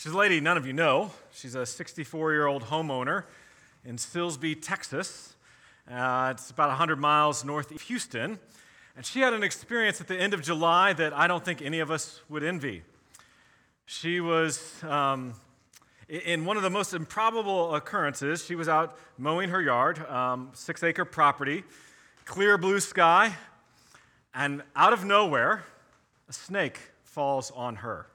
She's a lady none of you know. She's a 64 year old homeowner in Silsbee, Texas. Uh, it's about 100 miles north of Houston. And she had an experience at the end of July that I don't think any of us would envy. She was, um, in one of the most improbable occurrences, she was out mowing her yard, um, six acre property, clear blue sky, and out of nowhere, a snake falls on her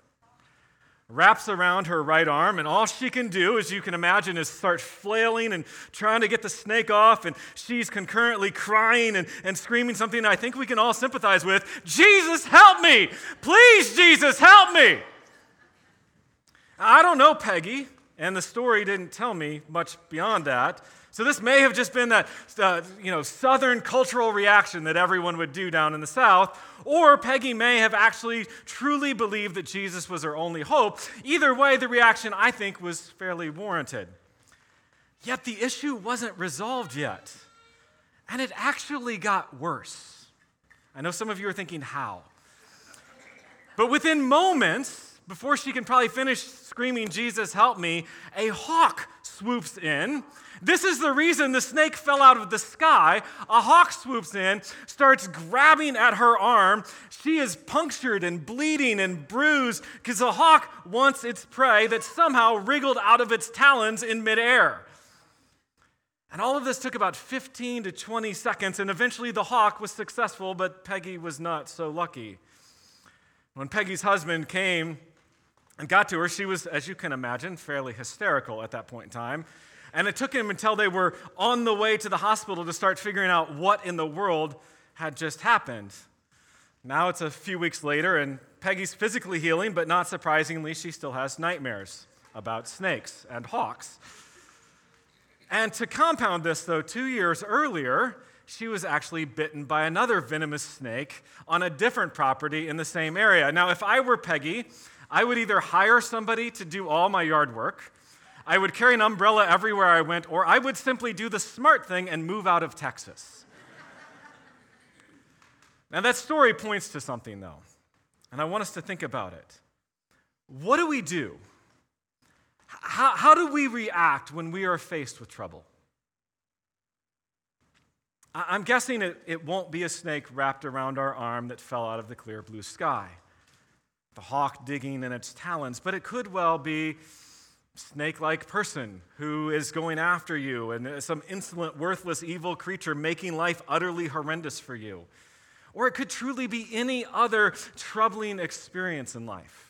wraps around her right arm, and all she can do, as you can imagine, is start flailing and trying to get the snake off, and she's concurrently crying and, and screaming something I think we can all sympathize with Jesus, help me! Please, Jesus, help me! I don't know Peggy, and the story didn't tell me much beyond that. So this may have just been that uh, you know, southern cultural reaction that everyone would do down in the south, or Peggy may have actually truly believed that Jesus was her only hope. Either way, the reaction I think was fairly warranted. Yet the issue wasn't resolved yet, and it actually got worse. I know some of you are thinking, how? But within moments, before she can probably finish screaming, Jesus, help me, a hawk swoops in this is the reason the snake fell out of the sky. A hawk swoops in, starts grabbing at her arm. She is punctured and bleeding and bruised because the hawk wants its prey that somehow wriggled out of its talons in midair. And all of this took about 15 to 20 seconds, and eventually the hawk was successful, but Peggy was not so lucky. When Peggy's husband came and got to her, she was, as you can imagine, fairly hysterical at that point in time. And it took him until they were on the way to the hospital to start figuring out what in the world had just happened. Now it's a few weeks later, and Peggy's physically healing, but not surprisingly, she still has nightmares about snakes and hawks. And to compound this, though, two years earlier, she was actually bitten by another venomous snake on a different property in the same area. Now, if I were Peggy, I would either hire somebody to do all my yard work, I would carry an umbrella everywhere I went, or I would simply do the smart thing and move out of Texas. now, that story points to something, though, and I want us to think about it. What do we do? How, how do we react when we are faced with trouble? I'm guessing it, it won't be a snake wrapped around our arm that fell out of the clear blue sky, the hawk digging in its talons, but it could well be snake like person who is going after you and some insolent, worthless, evil creature making life utterly horrendous for you. Or it could truly be any other troubling experience in life.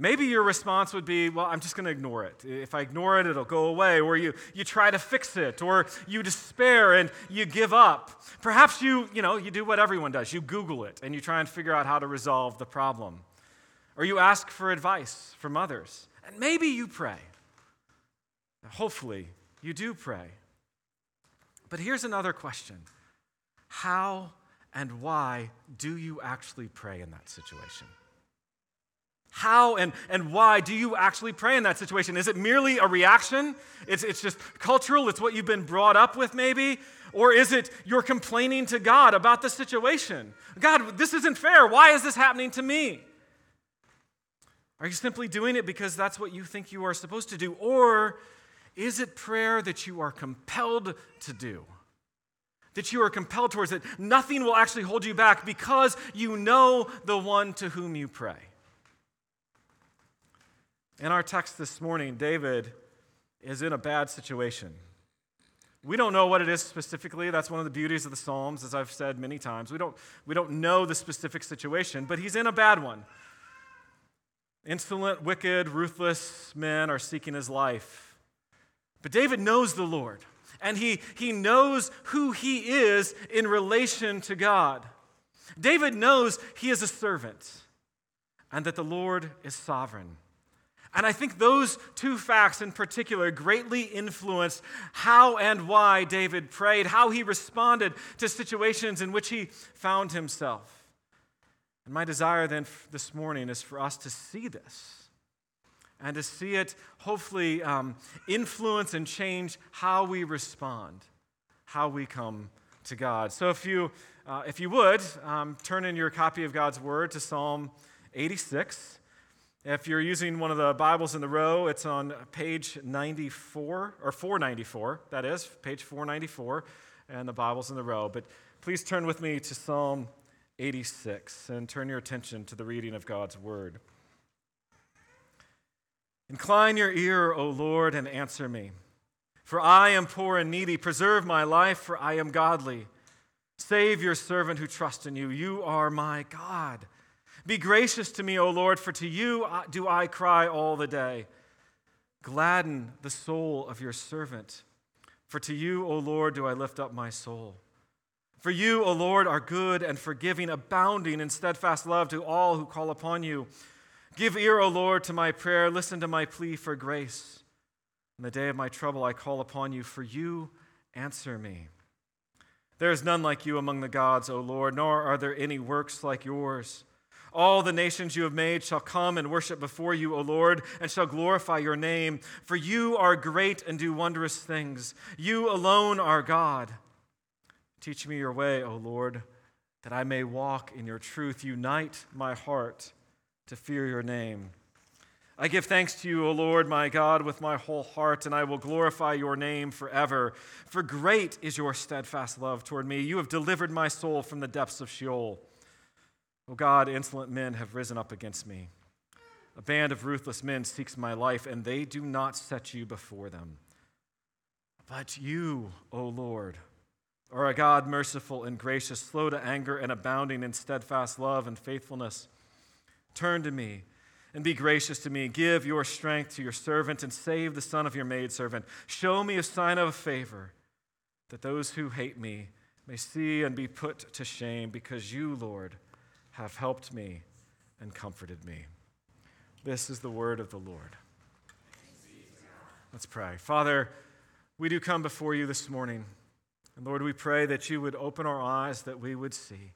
Maybe your response would be, well, I'm just going to ignore it. If I ignore it, it'll go away. Or you, you try to fix it, or you despair and you give up. Perhaps you, you know, you do what everyone does. You Google it and you try and figure out how to resolve the problem. Or you ask for advice from others. And maybe you pray. Hopefully, you do pray. But here's another question How and why do you actually pray in that situation? How and, and why do you actually pray in that situation? Is it merely a reaction? It's, it's just cultural, it's what you've been brought up with, maybe? Or is it you're complaining to God about the situation? God, this isn't fair. Why is this happening to me? Are you simply doing it because that's what you think you are supposed to do? Or is it prayer that you are compelled to do? That you are compelled towards it? Nothing will actually hold you back because you know the one to whom you pray. In our text this morning, David is in a bad situation. We don't know what it is specifically. That's one of the beauties of the Psalms, as I've said many times. We don't, we don't know the specific situation, but he's in a bad one. Insolent, wicked, ruthless men are seeking his life. But David knows the Lord, and he, he knows who he is in relation to God. David knows he is a servant and that the Lord is sovereign. And I think those two facts in particular greatly influenced how and why David prayed, how he responded to situations in which he found himself. And my desire then this morning is for us to see this and to see it hopefully um, influence and change how we respond, how we come to God. So if you, uh, if you would, um, turn in your copy of God's Word to Psalm 86. If you're using one of the Bibles in the row, it's on page 94, or 494, that is, page 494, and the Bible's in the row. But please turn with me to Psalm 86 and turn your attention to the reading of God's Word. Incline your ear, O Lord, and answer me. For I am poor and needy. Preserve my life, for I am godly. Save your servant who trusts in you. You are my God. Be gracious to me, O Lord, for to you uh, do I cry all the day. Gladden the soul of your servant, for to you, O Lord, do I lift up my soul. For you, O Lord, are good and forgiving, abounding in steadfast love to all who call upon you. Give ear, O Lord, to my prayer. Listen to my plea for grace. In the day of my trouble, I call upon you, for you answer me. There is none like you among the gods, O Lord, nor are there any works like yours. All the nations you have made shall come and worship before you, O Lord, and shall glorify your name. For you are great and do wondrous things. You alone are God. Teach me your way, O Lord, that I may walk in your truth. Unite my heart to fear your name. I give thanks to you, O Lord, my God, with my whole heart, and I will glorify your name forever. For great is your steadfast love toward me. You have delivered my soul from the depths of Sheol. O God, insolent men have risen up against me. A band of ruthless men seeks my life, and they do not set you before them. But you, O Lord, are a God merciful and gracious, slow to anger, and abounding in steadfast love and faithfulness. Turn to me and be gracious to me. Give your strength to your servant and save the son of your maidservant. Show me a sign of favor, that those who hate me may see and be put to shame, because you, Lord, have helped me and comforted me. This is the word of the Lord. Let's pray. Father, we do come before you this morning. And Lord, we pray that you would open our eyes that we would see,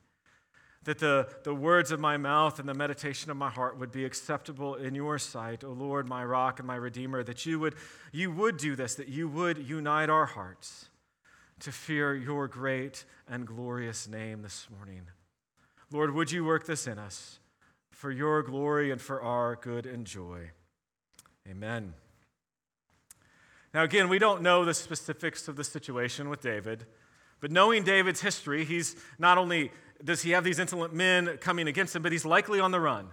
that the, the words of my mouth and the meditation of my heart would be acceptable in your sight, O Lord, my rock and my redeemer, that you would, you would do this, that you would unite our hearts to fear your great and glorious name this morning. Lord, would you work this in us for your glory and for our good and joy? Amen. Now, again, we don't know the specifics of the situation with David, but knowing David's history, he's not only does he have these insolent men coming against him, but he's likely on the run.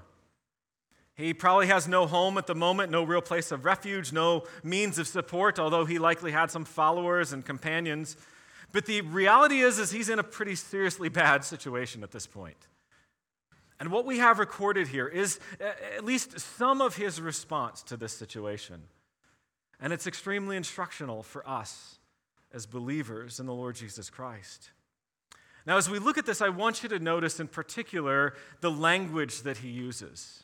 He probably has no home at the moment, no real place of refuge, no means of support, although he likely had some followers and companions. But the reality is, is he's in a pretty seriously bad situation at this point. And what we have recorded here is uh, at least some of his response to this situation. And it's extremely instructional for us as believers in the Lord Jesus Christ. Now, as we look at this, I want you to notice in particular the language that he uses.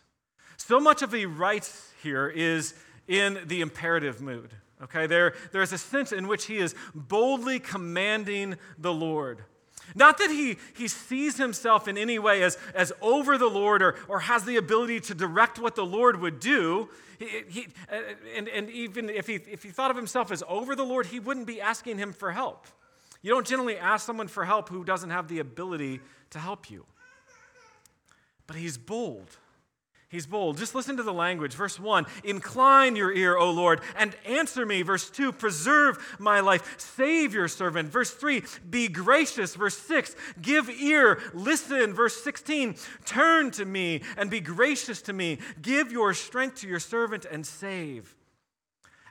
So much of he writes here is in the imperative mood. Okay, there, there's a sense in which he is boldly commanding the Lord. Not that he, he sees himself in any way as, as over the Lord or, or has the ability to direct what the Lord would do. He, he, uh, and, and even if he, if he thought of himself as over the Lord, he wouldn't be asking him for help. You don't generally ask someone for help who doesn't have the ability to help you. But he's bold. He's bold. Just listen to the language. Verse 1 Incline your ear, O Lord, and answer me. Verse 2 Preserve my life. Save your servant. Verse 3 Be gracious. Verse 6 Give ear. Listen. Verse 16 Turn to me and be gracious to me. Give your strength to your servant and save.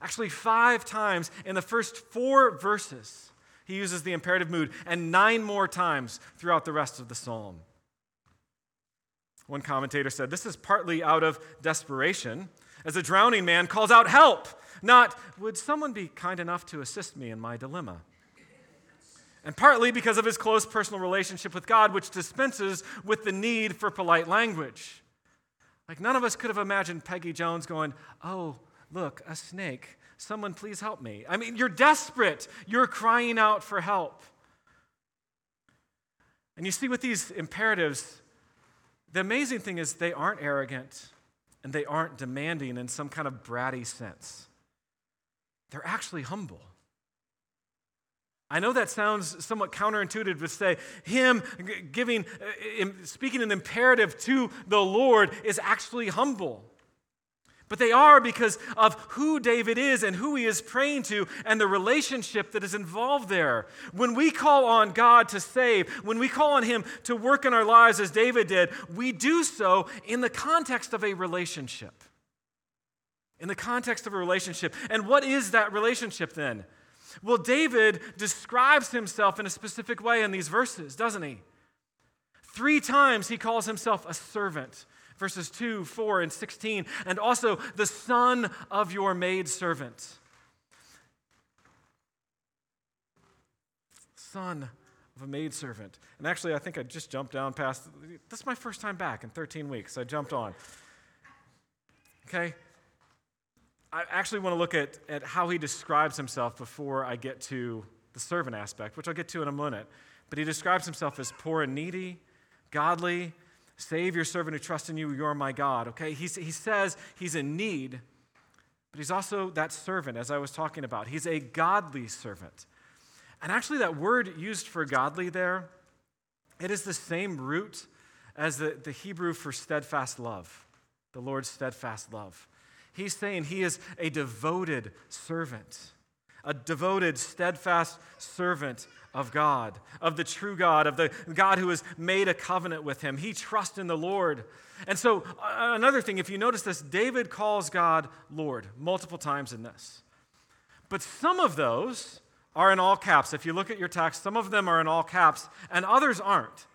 Actually, five times in the first four verses, he uses the imperative mood, and nine more times throughout the rest of the psalm. One commentator said, This is partly out of desperation, as a drowning man calls out, Help! Not, Would someone be kind enough to assist me in my dilemma? And partly because of his close personal relationship with God, which dispenses with the need for polite language. Like, none of us could have imagined Peggy Jones going, Oh, look, a snake. Someone please help me. I mean, you're desperate. You're crying out for help. And you see, with these imperatives, the amazing thing is, they aren't arrogant and they aren't demanding in some kind of bratty sense. They're actually humble. I know that sounds somewhat counterintuitive to say him giving, uh, speaking an imperative to the Lord is actually humble. But they are because of who David is and who he is praying to and the relationship that is involved there. When we call on God to save, when we call on him to work in our lives as David did, we do so in the context of a relationship. In the context of a relationship. And what is that relationship then? Well, David describes himself in a specific way in these verses, doesn't he? Three times he calls himself a servant verses 2, 4, and 16, and also the son of your maidservant. Son of a maidservant. And actually, I think I just jumped down past, this is my first time back in 13 weeks. I jumped on. Okay? I actually want to look at, at how he describes himself before I get to the servant aspect, which I'll get to in a minute. But he describes himself as poor and needy, godly, Save your servant who trusts in you, you're my God. Okay? He, he says he's in need, but he's also that servant, as I was talking about. He's a godly servant. And actually, that word used for godly there, it is the same root as the, the Hebrew for steadfast love, the Lord's steadfast love. He's saying he is a devoted servant, a devoted, steadfast servant of God, of the true God, of the God who has made a covenant with him. He trusts in the Lord. And so, uh, another thing, if you notice this, David calls God Lord multiple times in this. But some of those are in all caps. If you look at your text, some of them are in all caps, and others aren't.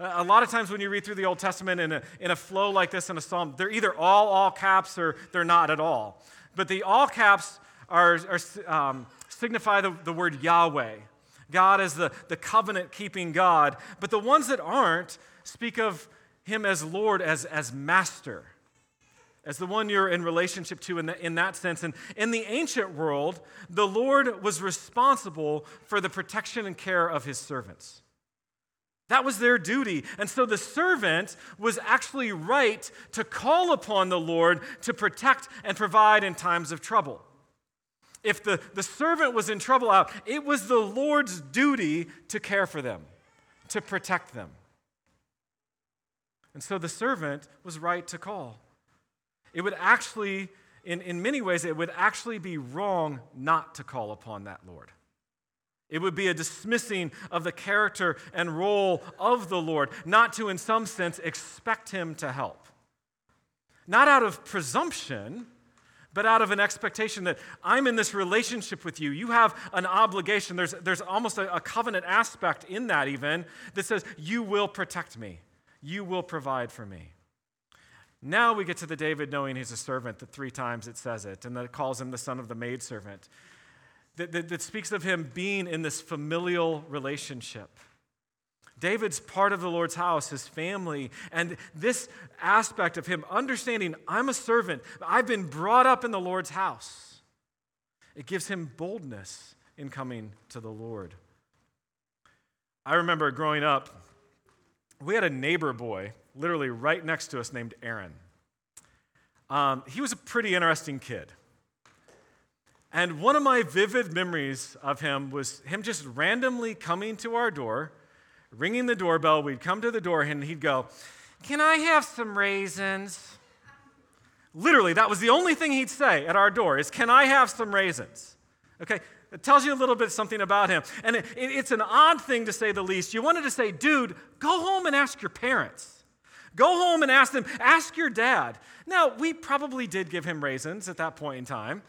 A lot of times when you read through the Old Testament in a, in a flow like this in a psalm, they're either all all caps or they're not at all. But the all caps are, are um, signify the, the word Yahweh. God as the, the covenant keeping God. But the ones that aren't speak of him as Lord, as, as master, as the one you're in relationship to in, the, in that sense. And in the ancient world, the Lord was responsible for the protection and care of his servants. That was their duty. And so the servant was actually right to call upon the Lord to protect and provide in times of trouble if the, the servant was in trouble out, it was the Lord's duty to care for them, to protect them. And so the servant was right to call. It would actually, in, in many ways, it would actually be wrong not to call upon that Lord. It would be a dismissing of the character and role of the Lord, not to, in some sense, expect him to help. Not out of presumption, but out of an expectation that I'm in this relationship with you. You have an obligation. There's, there's almost a, a covenant aspect in that, even, that says, You will protect me, you will provide for me. Now we get to the David knowing he's a servant, that three times it says it, and that it calls him the son of the maidservant. That, that, that speaks of him being in this familial relationship. David's part of the Lord's house, his family, and this aspect of him understanding I'm a servant, I've been brought up in the Lord's house. It gives him boldness in coming to the Lord. I remember growing up, we had a neighbor boy literally right next to us named Aaron. Um, he was a pretty interesting kid. And one of my vivid memories of him was him just randomly coming to our door ringing the doorbell. We'd come to the door and he'd go, Can I have some raisins? Literally, that was the only thing he'd say at our door is, Can I have some raisins? Okay, it tells you a little bit something about him. And it, it, it's an odd thing to say the least. You wanted to say, Dude, go home and ask your parents. Go home and ask them, ask your dad. Now, we probably did give him raisins at that point in time,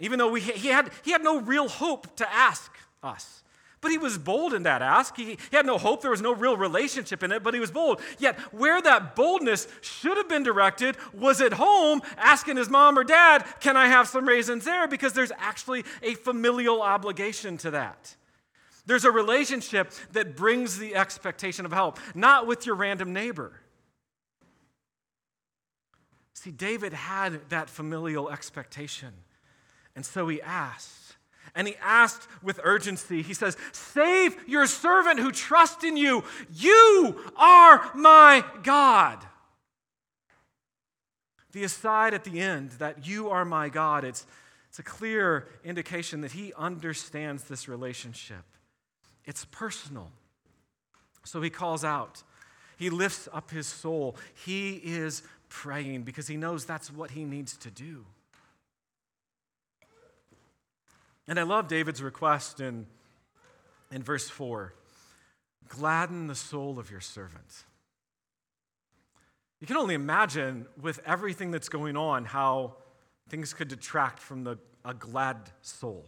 even though we, he, had, he had no real hope to ask us. But he was bold in that ask. He, he had no hope. There was no real relationship in it, but he was bold. Yet, where that boldness should have been directed was at home, asking his mom or dad, Can I have some raisins there? Because there's actually a familial obligation to that. There's a relationship that brings the expectation of help, not with your random neighbor. See, David had that familial expectation. And so he asked and he asked with urgency. He says, Save your servant who trusts in you. You are my God. The aside at the end that you are my God, it's, it's a clear indication that he understands this relationship. It's personal. So he calls out. He lifts up his soul. He is praying because he knows that's what he needs to do. And I love David's request in, in verse 4 gladden the soul of your servant. You can only imagine with everything that's going on how things could detract from the, a glad soul.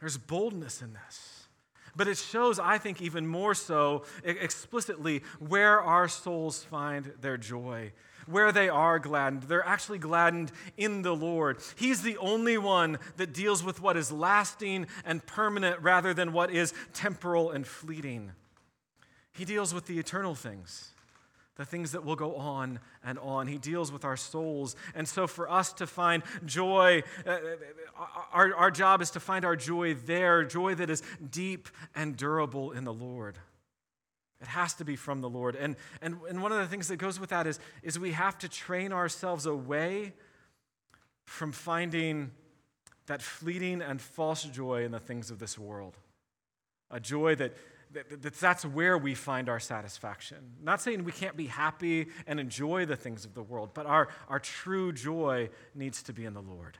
There's boldness in this. But it shows, I think, even more so explicitly where our souls find their joy, where they are gladdened. They're actually gladdened in the Lord. He's the only one that deals with what is lasting and permanent rather than what is temporal and fleeting. He deals with the eternal things the things that will go on and on. He deals with our souls. And so, for us to find joy, uh, our, our job is to find our joy there, joy that is deep and durable in the Lord. It has to be from the Lord. And, and, and one of the things that goes with that is, is we have to train ourselves away from finding that fleeting and false joy in the things of this world. A joy that, that, that's where we find our satisfaction. Not saying we can't be happy and enjoy the things of the world, but our, our true joy needs to be in the Lord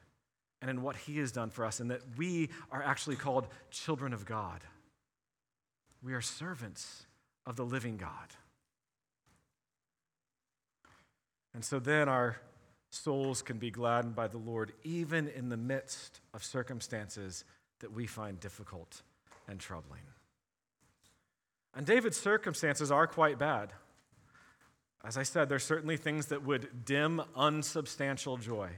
and in what He has done for us, and that we are actually called children of God. We are servants of the living God. And so then our souls can be gladdened by the Lord, even in the midst of circumstances that we find difficult and troubling. And David's circumstances are quite bad. As I said, there's certainly things that would dim unsubstantial joy.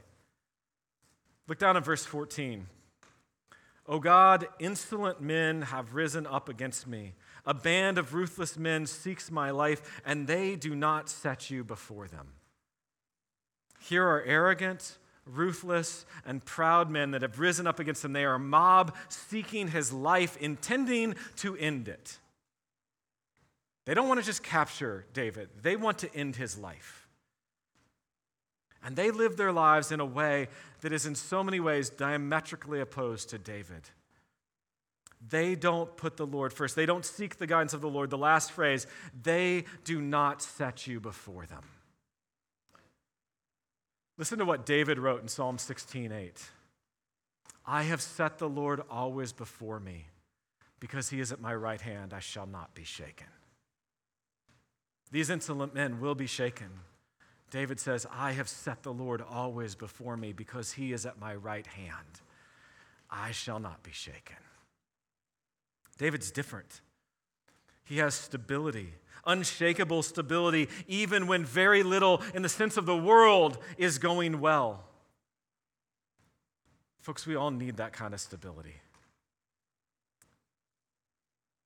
Look down at verse 14. O God, insolent men have risen up against me. A band of ruthless men seeks my life, and they do not set you before them. Here are arrogant, ruthless, and proud men that have risen up against him. They are a mob seeking his life, intending to end it. They don't want to just capture David, they want to end his life. And they live their lives in a way that is, in so many ways, diametrically opposed to David. They don't put the Lord first. They don't seek the guidance of the Lord. The last phrase, they do not set you before them. Listen to what David wrote in Psalm 16:8. I have set the Lord always before me. Because he is at my right hand, I shall not be shaken. These insolent men will be shaken. David says, I have set the Lord always before me because he is at my right hand. I shall not be shaken. David's different. He has stability, unshakable stability, even when very little in the sense of the world is going well. Folks, we all need that kind of stability.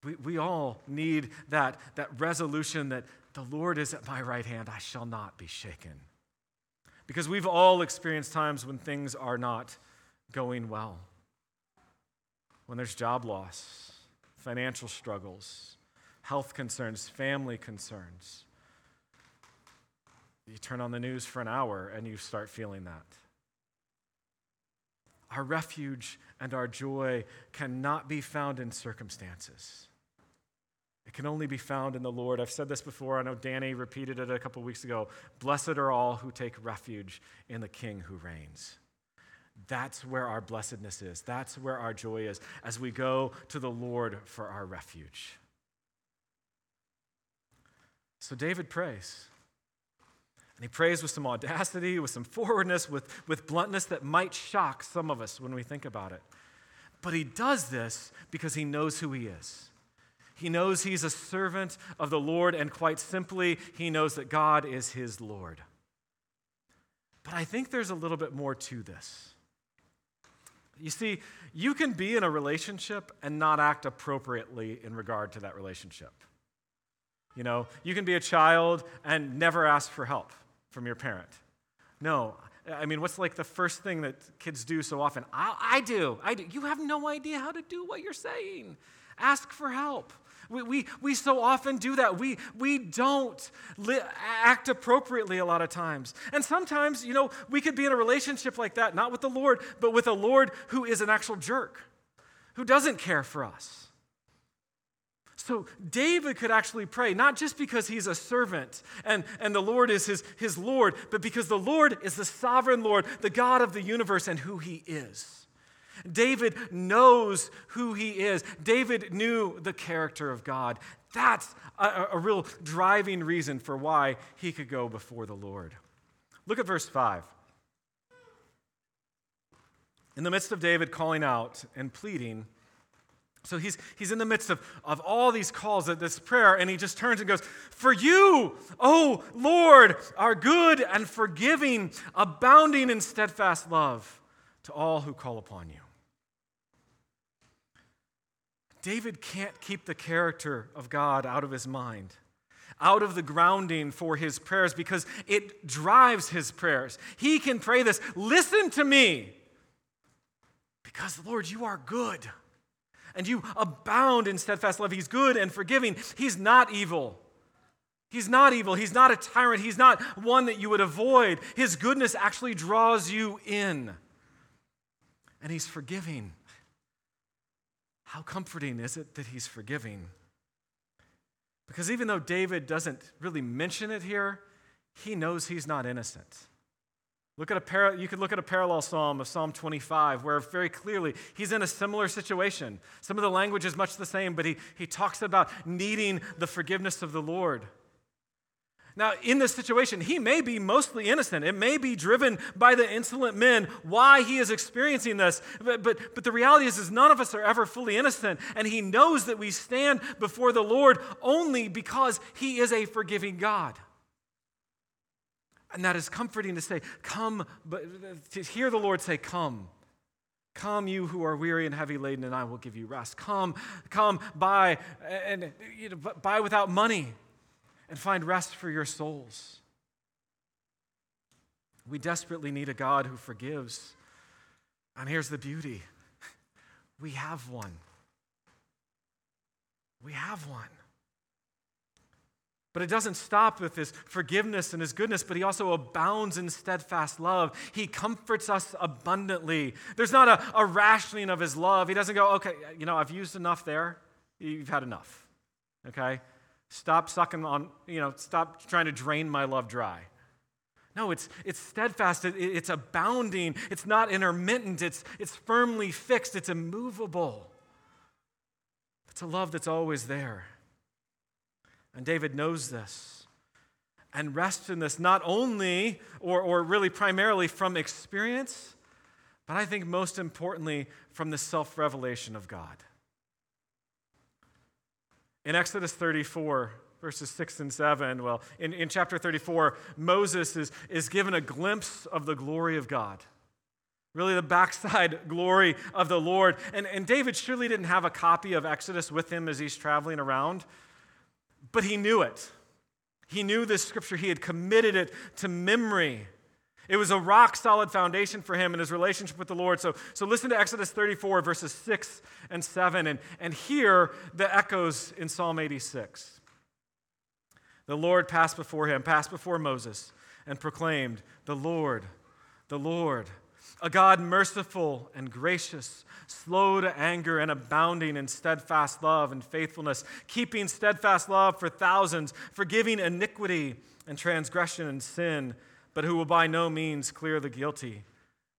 We, we all need that, that resolution that the Lord is at my right hand, I shall not be shaken. Because we've all experienced times when things are not going well. When there's job loss, financial struggles, health concerns, family concerns. You turn on the news for an hour and you start feeling that. Our refuge and our joy cannot be found in circumstances. It can only be found in the Lord. I've said this before. I know Danny repeated it a couple weeks ago. Blessed are all who take refuge in the King who reigns. That's where our blessedness is. That's where our joy is as we go to the Lord for our refuge. So David prays. And he prays with some audacity, with some forwardness, with, with bluntness that might shock some of us when we think about it. But he does this because he knows who he is. He knows he's a servant of the Lord, and quite simply, he knows that God is his Lord. But I think there's a little bit more to this. You see, you can be in a relationship and not act appropriately in regard to that relationship. You know, you can be a child and never ask for help from your parent. No, I mean, what's like the first thing that kids do so often? I, I do. I do. You have no idea how to do what you're saying. Ask for help. We, we, we so often do that. We, we don't li- act appropriately a lot of times. And sometimes, you know, we could be in a relationship like that, not with the Lord, but with a Lord who is an actual jerk, who doesn't care for us. So David could actually pray, not just because he's a servant and, and the Lord is his, his Lord, but because the Lord is the sovereign Lord, the God of the universe, and who he is. David knows who he is. David knew the character of God. That's a, a real driving reason for why he could go before the Lord. Look at verse 5. In the midst of David calling out and pleading, so he's, he's in the midst of, of all these calls, at this prayer, and he just turns and goes, For you, oh Lord, are good and forgiving, abounding in steadfast love to all who call upon you. David can't keep the character of God out of his mind, out of the grounding for his prayers, because it drives his prayers. He can pray this Listen to me, because, Lord, you are good. And you abound in steadfast love. He's good and forgiving. He's not evil. He's not evil. He's not a tyrant. He's not one that you would avoid. His goodness actually draws you in. And He's forgiving. How comforting is it that he's forgiving? Because even though David doesn't really mention it here, he knows he's not innocent. Look at a par- you could look at a parallel psalm of Psalm 25, where very clearly he's in a similar situation. Some of the language is much the same, but he, he talks about needing the forgiveness of the Lord. Now, in this situation, he may be mostly innocent. It may be driven by the insolent men why he is experiencing this. But, but, but the reality is, is, none of us are ever fully innocent. And he knows that we stand before the Lord only because he is a forgiving God. And that is comforting to say, Come, but to hear the Lord say, Come. Come, you who are weary and heavy laden, and I will give you rest. Come, come, buy and you know, buy without money and find rest for your souls. We desperately need a God who forgives. And here's the beauty we have one. We have one. But it doesn't stop with his forgiveness and his goodness, but he also abounds in steadfast love. He comforts us abundantly. There's not a, a rationing of his love. He doesn't go, okay, you know, I've used enough there. You've had enough. Okay? Stop sucking on, you know, stop trying to drain my love dry. No, it's, it's steadfast, it, it's abounding, it's not intermittent, it's, it's firmly fixed, it's immovable. It's a love that's always there. And David knows this and rests in this not only, or, or really primarily from experience, but I think most importantly from the self revelation of God. In Exodus 34, verses 6 and 7, well, in, in chapter 34, Moses is, is given a glimpse of the glory of God. Really, the backside glory of the Lord. And, and David surely didn't have a copy of Exodus with him as he's traveling around, but he knew it. He knew this scripture, he had committed it to memory. It was a rock solid foundation for him in his relationship with the Lord. So, so listen to Exodus 34, verses 6 and 7, and, and hear the echoes in Psalm 86. The Lord passed before him, passed before Moses, and proclaimed, The Lord, the Lord, a God merciful and gracious, slow to anger and abounding in steadfast love and faithfulness, keeping steadfast love for thousands, forgiving iniquity and transgression and sin but who will by no means clear the guilty,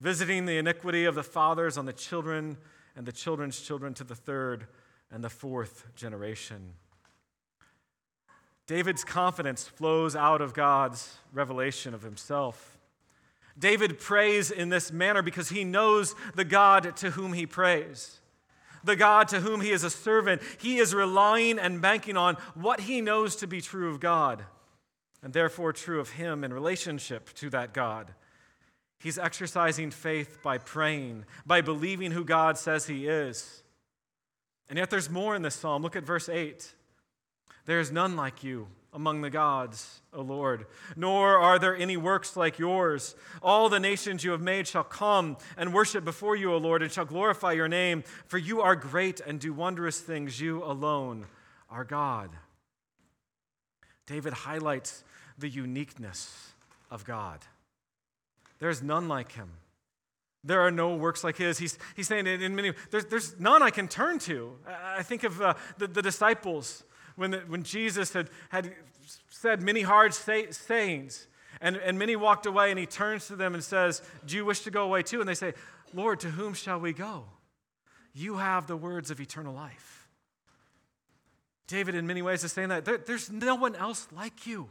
visiting the iniquity of the fathers on the children and the children's children to the third and the fourth generation. David's confidence flows out of God's revelation of himself. David prays in this manner because he knows the God to whom he prays. The God to whom he is a servant. He is relying and banking on what he knows to be true of God and therefore true of him in relationship to that God. He's exercising faith by praying, by believing who God says he is. And yet there's more in this psalm. Look at verse 8. There is none like you among the gods, O Lord, nor are there any works like yours. All the nations you have made shall come and worship before you, O Lord, and shall glorify your name, for you are great and do wondrous things. You alone are God. David highlights the uniqueness of God. There's none like him. There are no works like his. He's, he's saying in many, there's, there's none I can turn to. I think of uh, the, the disciples when, the, when Jesus had, had said many hard say, sayings, and, and many walked away, and he turns to them and says, Do you wish to go away too? And they say, Lord, to whom shall we go? You have the words of eternal life. David, in many ways, is saying that there, there's no one else like you.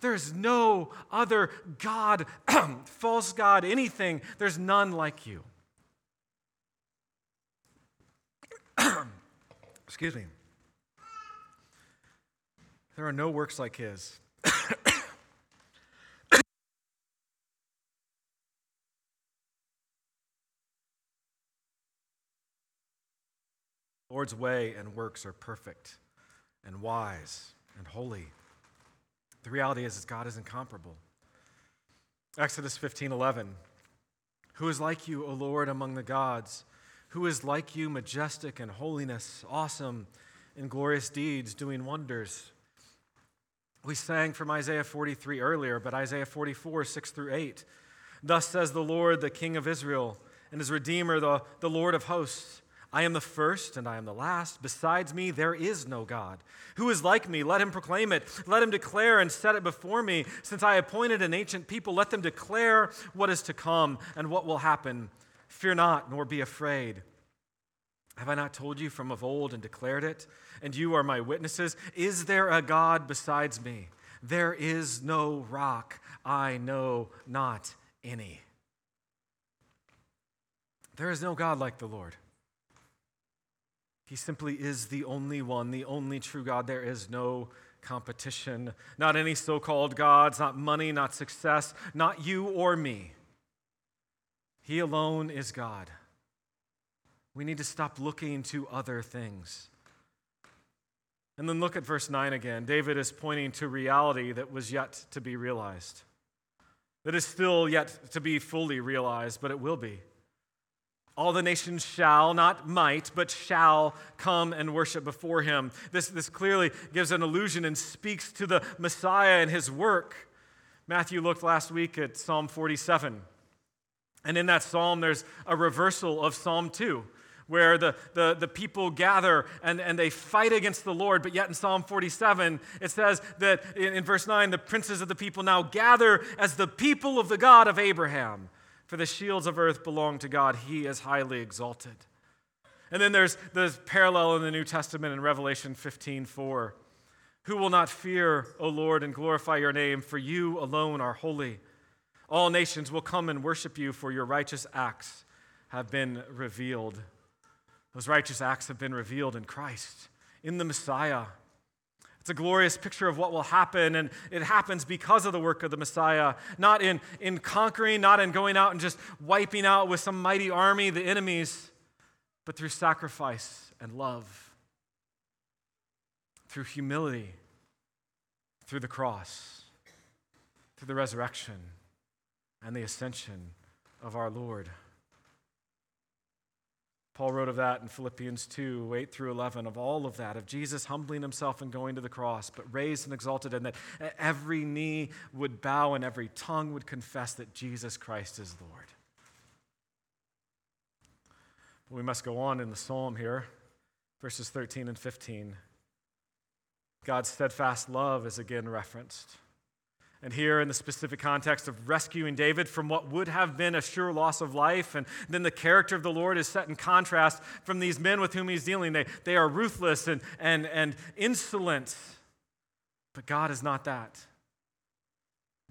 There's no other God, false God, anything. There's none like you. Excuse me. There are no works like his. Lord's way and works are perfect and wise and holy. The reality is, is God is incomparable. Exodus 15 11. Who is like you, O Lord, among the gods? Who is like you, majestic in holiness, awesome in glorious deeds, doing wonders? We sang from Isaiah 43 earlier, but Isaiah 44, 6 through 8. Thus says the Lord, the King of Israel, and his Redeemer, the, the Lord of hosts. I am the first and I am the last. Besides me, there is no God. Who is like me? Let him proclaim it. Let him declare and set it before me. Since I appointed an ancient people, let them declare what is to come and what will happen. Fear not, nor be afraid. Have I not told you from of old and declared it? And you are my witnesses. Is there a God besides me? There is no rock. I know not any. There is no God like the Lord. He simply is the only one, the only true God. There is no competition, not any so called gods, not money, not success, not you or me. He alone is God. We need to stop looking to other things. And then look at verse 9 again. David is pointing to reality that was yet to be realized, that is still yet to be fully realized, but it will be. All the nations shall, not might, but shall come and worship before him. This, this clearly gives an allusion and speaks to the Messiah and his work. Matthew looked last week at Psalm 47. And in that psalm, there's a reversal of Psalm 2, where the, the, the people gather and, and they fight against the Lord. But yet in Psalm 47, it says that in, in verse 9, the princes of the people now gather as the people of the God of Abraham. For the shields of earth belong to God, He is highly exalted. And then there's the parallel in the New Testament in Revelation 15 4. Who will not fear, O Lord, and glorify your name? For you alone are holy. All nations will come and worship you, for your righteous acts have been revealed. Those righteous acts have been revealed in Christ, in the Messiah. It's a glorious picture of what will happen, and it happens because of the work of the Messiah, not in, in conquering, not in going out and just wiping out with some mighty army the enemies, but through sacrifice and love, through humility, through the cross, through the resurrection and the ascension of our Lord. Paul wrote of that in Philippians 2 8 through 11, of all of that, of Jesus humbling himself and going to the cross, but raised and exalted, and that every knee would bow and every tongue would confess that Jesus Christ is Lord. But we must go on in the psalm here, verses 13 and 15. God's steadfast love is again referenced. And here, in the specific context of rescuing David from what would have been a sure loss of life, and then the character of the Lord is set in contrast from these men with whom he's dealing. They, they are ruthless and, and, and insolent. But God is not that.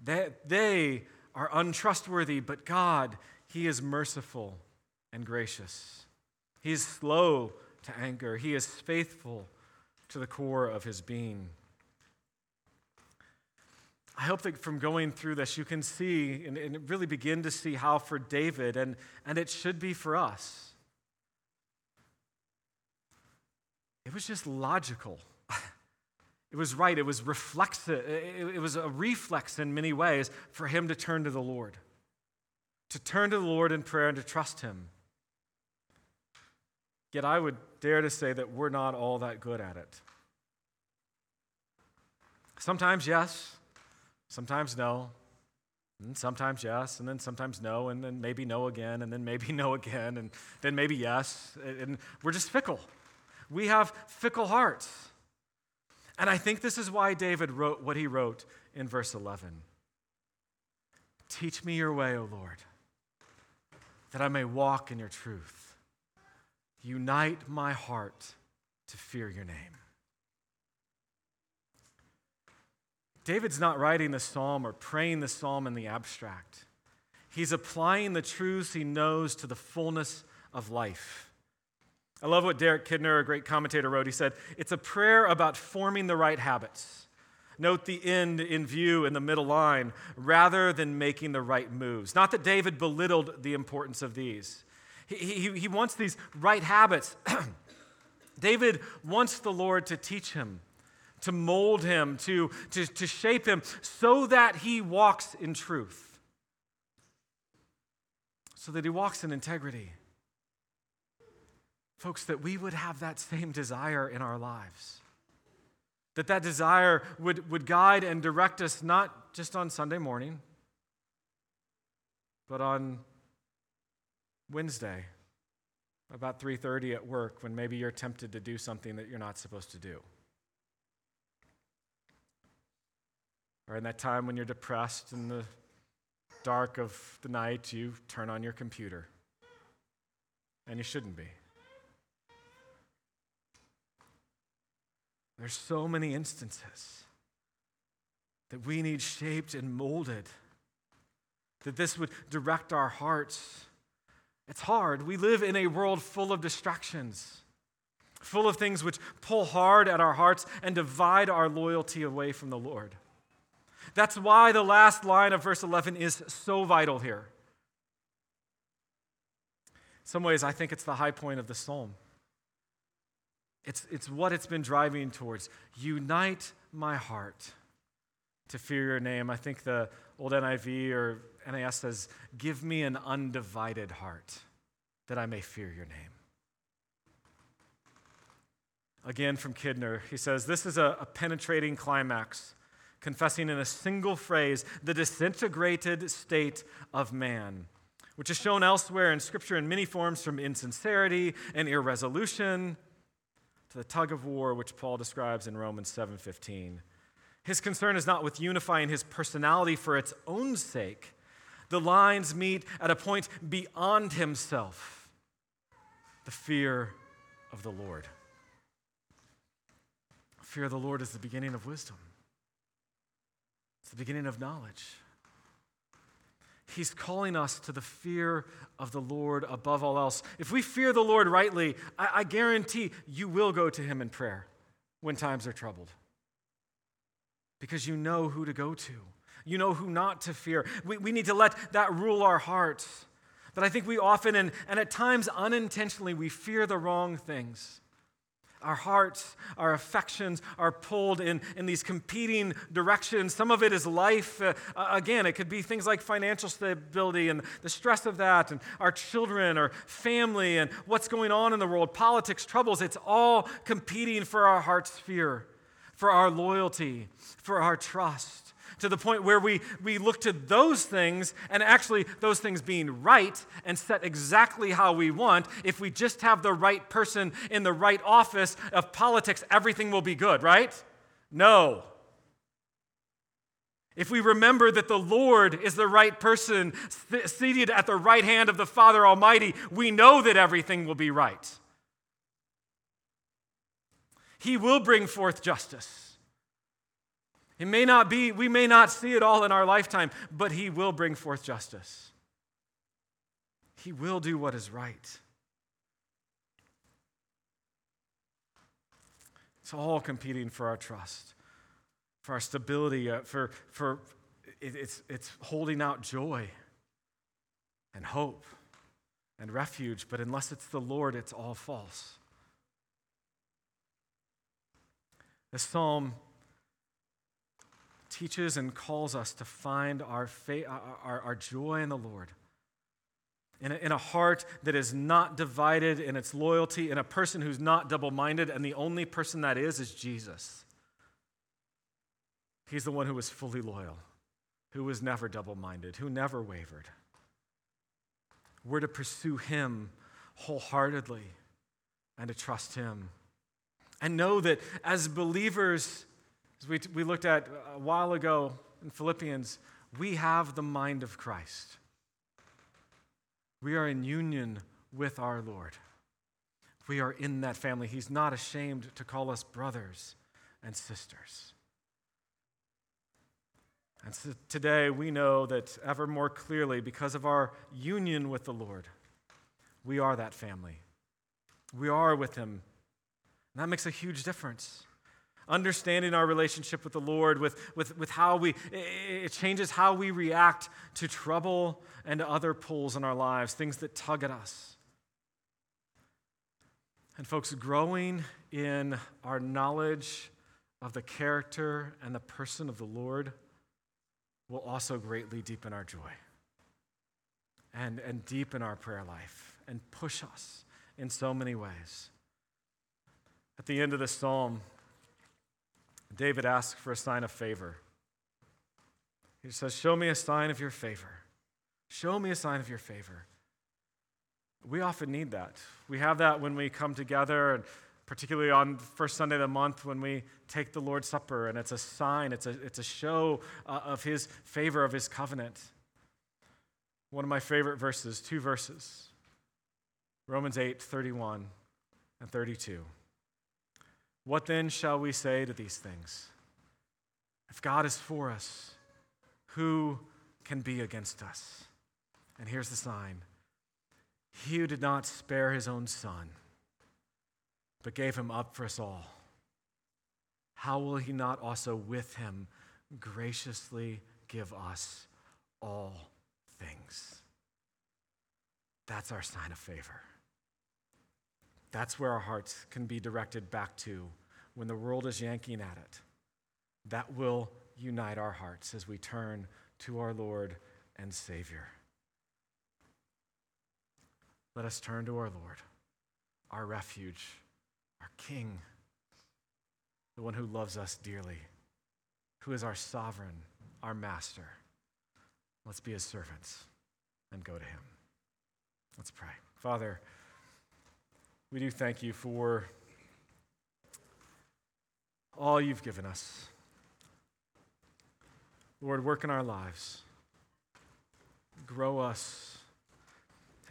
They, they are untrustworthy, but God, He is merciful and gracious. He is slow to anger, He is faithful to the core of His being. I hope that from going through this, you can see and, and, really begin to see how for David, and, and it should be for us, it was just logical. It was right. It was reflexive. It was a reflex in many ways for him to turn to the Lord, to turn to the Lord in prayer and to trust Him. Yet I would dare to say that we're not all that good at it. Sometimes, yes. Sometimes no. And sometimes yes, and then sometimes no, and then maybe no again, and then maybe no again, and then maybe yes. And we're just fickle. We have fickle hearts. And I think this is why David wrote what he wrote in verse 11 Teach me your way, O Lord, that I may walk in your truth. Unite my heart to fear your name. David's not writing the psalm or praying the psalm in the abstract. He's applying the truths he knows to the fullness of life. I love what Derek Kidner, a great commentator, wrote. He said, It's a prayer about forming the right habits. Note the end in view in the middle line rather than making the right moves. Not that David belittled the importance of these, he, he, he wants these right habits. David wants the Lord to teach him to mold him, to, to, to shape him, so that he walks in truth, so that he walks in integrity. Folks, that we would have that same desire in our lives. That that desire would, would guide and direct us not just on Sunday morning, but on Wednesday about 3:30 at work when maybe you're tempted to do something that you're not supposed to do. Or in that time when you're depressed in the dark of the night, you turn on your computer. And you shouldn't be. There's so many instances that we need shaped and molded, that this would direct our hearts. It's hard. We live in a world full of distractions, full of things which pull hard at our hearts and divide our loyalty away from the Lord. That's why the last line of verse 11 is so vital here. In some ways, I think it's the high point of the psalm. It's, it's what it's been driving towards. Unite my heart to fear your name. I think the old NIV or NAS says, Give me an undivided heart that I may fear your name. Again from Kidner, he says, This is a, a penetrating climax confessing in a single phrase the disintegrated state of man, which is shown elsewhere in Scripture in many forms from insincerity and irresolution to the tug of war which Paul describes in Romans 7:15. His concern is not with unifying his personality for its own sake. The lines meet at a point beyond himself the fear of the Lord. Fear of the Lord is the beginning of wisdom the beginning of knowledge. He's calling us to the fear of the Lord above all else. If we fear the Lord rightly, I, I, guarantee you will go to Him in prayer when times are troubled. Because you know who to go to, you know who not to fear. We, we need to let that rule our hearts. But I think we often, and, and at times unintentionally, we fear the wrong things. Our hearts, our affections are pulled in, in these competing directions. Some of it is life. Uh, again, it could be things like financial stability and the stress of that, and our children or family and what's going on in the world, politics, troubles. It's all competing for our heart's fear, for our loyalty, for our trust to the point where we, we look to those things and actually those things being right and set exactly how we want. If we just have the right person in the right office of politics, everything will be good, right? No. If we remember that the Lord is the right person seated at the right hand of the Father Almighty, we know that everything will be right. He will bring forth justice. It may not be, we may not see it all in our lifetime, but He will bring forth justice. He will do what is right. It's all competing for our trust, for our stability, uh, for, for it's, it's holding out joy and hope and refuge, but unless it's the Lord, it's all false. The psalm teaches and calls us to find our, faith, our, our joy in the Lord. In a, in a heart that is not divided in its loyalty, in a person who's not double minded, and the only person that is is Jesus. He's the one who was fully loyal, who was never double minded, who never wavered. We're to pursue him wholeheartedly and to trust him. And know that as believers, as we, we looked at a while ago in Philippians, we have the mind of Christ. We are in union with our Lord. We are in that family. He's not ashamed to call us brothers and sisters. And so today we know that ever more clearly, because of our union with the Lord, we are that family. We are with Him. And that makes a huge difference. Understanding our relationship with the Lord, with, with, with how we, it changes how we react to trouble and to other pulls in our lives, things that tug at us. And, folks, growing in our knowledge of the character and the person of the Lord will also greatly deepen our joy and, and deepen our prayer life and push us in so many ways. At the end of the psalm, David asks for a sign of favor. He says, Show me a sign of your favor. Show me a sign of your favor. We often need that. We have that when we come together, and particularly on the first Sunday of the month when we take the Lord's Supper, and it's a sign, it's a, it's a show uh, of His favor, of His covenant. One of my favorite verses, two verses Romans 8 31 and 32. What then shall we say to these things? If God is for us, who can be against us? And here's the sign He who did not spare his own son, but gave him up for us all, how will he not also with him graciously give us all things? That's our sign of favor. That's where our hearts can be directed back to when the world is yanking at it. That will unite our hearts as we turn to our Lord and Savior. Let us turn to our Lord, our refuge, our King, the one who loves us dearly, who is our sovereign, our master. Let's be his servants and go to him. Let's pray. Father, we do thank you for all you've given us. Lord, work in our lives. Grow us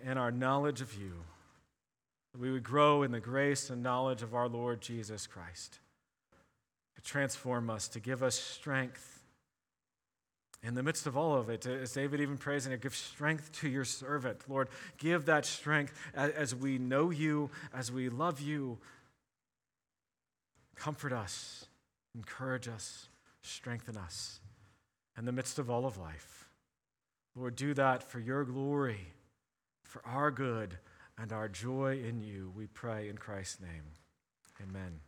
in our knowledge of you. We would grow in the grace and knowledge of our Lord Jesus Christ. To transform us, to give us strength in the midst of all of it, as David even prays, and give strength to your servant. Lord, give that strength as we know you, as we love you. Comfort us, encourage us, strengthen us in the midst of all of life. Lord, do that for your glory, for our good, and our joy in you. We pray in Christ's name. Amen.